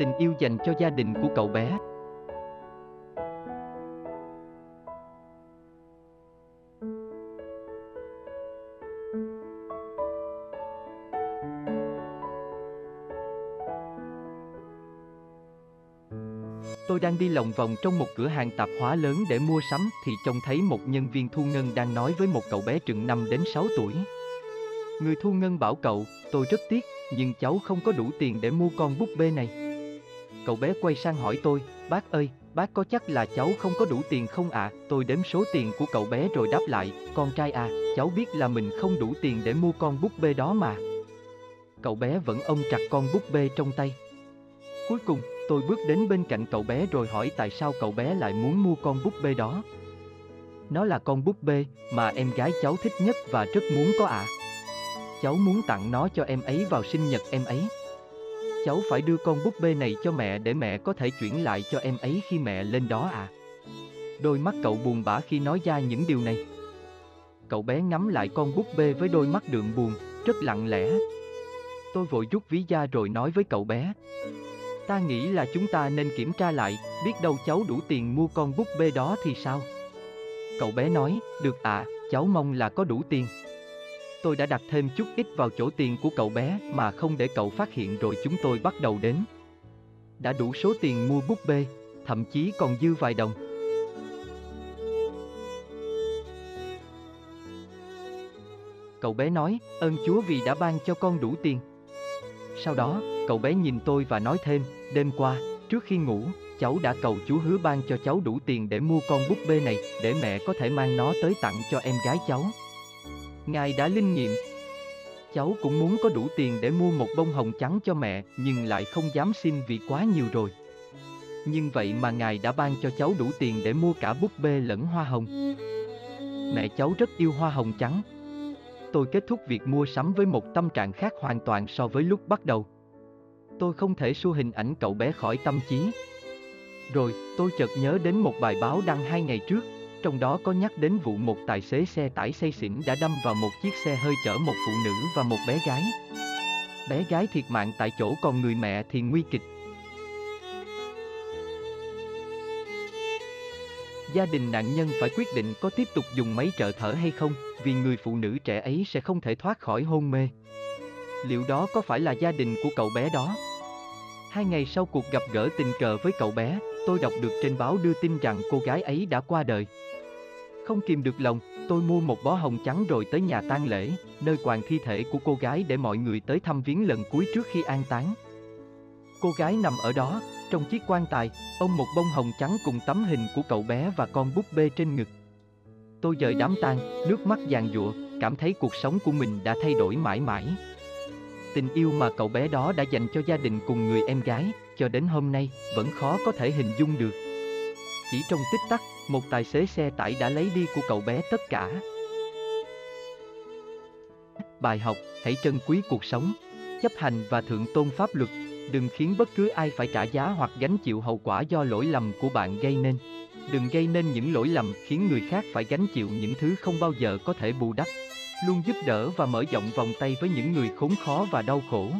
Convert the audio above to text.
Tình yêu dành cho gia đình của cậu bé. Tôi đang đi lòng vòng trong một cửa hàng tạp hóa lớn để mua sắm thì trông thấy một nhân viên thu ngân đang nói với một cậu bé chừng 5 đến 6 tuổi. Người thu ngân bảo cậu, tôi rất tiếc, nhưng cháu không có đủ tiền để mua con búp bê này. Cậu bé quay sang hỏi tôi, bác ơi, bác có chắc là cháu không có đủ tiền không ạ? À? Tôi đếm số tiền của cậu bé rồi đáp lại, con trai à, cháu biết là mình không đủ tiền để mua con búp bê đó mà. Cậu bé vẫn ôm chặt con búp bê trong tay. Cuối cùng, tôi bước đến bên cạnh cậu bé rồi hỏi tại sao cậu bé lại muốn mua con búp bê đó. Nó là con búp bê mà em gái cháu thích nhất và rất muốn có ạ. À. Cháu muốn tặng nó cho em ấy vào sinh nhật em ấy. Cháu phải đưa con búp bê này cho mẹ để mẹ có thể chuyển lại cho em ấy khi mẹ lên đó à. Đôi mắt cậu buồn bã khi nói ra những điều này. Cậu bé ngắm lại con búp bê với đôi mắt đượm buồn, rất lặng lẽ. Tôi vội rút ví ra rồi nói với cậu bé. Ta nghĩ là chúng ta nên kiểm tra lại, biết đâu cháu đủ tiền mua con búp bê đó thì sao? Cậu bé nói, được ạ, à, cháu mong là có đủ tiền. Tôi đã đặt thêm chút ít vào chỗ tiền của cậu bé mà không để cậu phát hiện rồi chúng tôi bắt đầu đến. Đã đủ số tiền mua búp bê, thậm chí còn dư vài đồng. Cậu bé nói, ơn Chúa vì đã ban cho con đủ tiền. Sau đó, cậu bé nhìn tôi và nói thêm, đêm qua, trước khi ngủ, cháu đã cầu Chúa hứa ban cho cháu đủ tiền để mua con búp bê này, để mẹ có thể mang nó tới tặng cho em gái cháu. Ngài đã linh nghiệm. Cháu cũng muốn có đủ tiền để mua một bông hồng trắng cho mẹ, nhưng lại không dám xin vì quá nhiều rồi. Nhưng vậy mà Ngài đã ban cho cháu đủ tiền để mua cả búp bê lẫn hoa hồng. Mẹ cháu rất yêu hoa hồng trắng. Tôi kết thúc việc mua sắm với một tâm trạng khác hoàn toàn so với lúc bắt đầu. Tôi không thể xua hình ảnh cậu bé khỏi tâm trí. Rồi, tôi chợt nhớ đến một bài báo đăng hai ngày trước, trong đó có nhắc đến vụ một tài xế xe tải say xỉn đã đâm vào một chiếc xe hơi chở một phụ nữ và một bé gái. Bé gái thiệt mạng tại chỗ còn người mẹ thì nguy kịch. Gia đình nạn nhân phải quyết định có tiếp tục dùng máy trợ thở hay không, vì người phụ nữ trẻ ấy sẽ không thể thoát khỏi hôn mê. Liệu đó có phải là gia đình của cậu bé đó? Hai ngày sau cuộc gặp gỡ tình cờ với cậu bé, tôi đọc được trên báo đưa tin rằng cô gái ấy đã qua đời. Không kìm được lòng, tôi mua một bó hồng trắng rồi tới nhà tang lễ, nơi quàng thi thể của cô gái để mọi người tới thăm viếng lần cuối trước khi an táng. Cô gái nằm ở đó, trong chiếc quan tài, ông một bông hồng trắng cùng tấm hình của cậu bé và con búp bê trên ngực. Tôi dời đám tang, nước mắt giàn giụa, cảm thấy cuộc sống của mình đã thay đổi mãi mãi. Tình yêu mà cậu bé đó đã dành cho gia đình cùng người em gái, cho đến hôm nay, vẫn khó có thể hình dung được. Chỉ trong tích tắc, một tài xế xe tải đã lấy đi của cậu bé tất cả. Bài học, hãy trân quý cuộc sống, chấp hành và thượng tôn pháp luật, đừng khiến bất cứ ai phải trả giá hoặc gánh chịu hậu quả do lỗi lầm của bạn gây nên. Đừng gây nên những lỗi lầm khiến người khác phải gánh chịu những thứ không bao giờ có thể bù đắp. Luôn giúp đỡ và mở rộng vòng tay với những người khốn khó và đau khổ.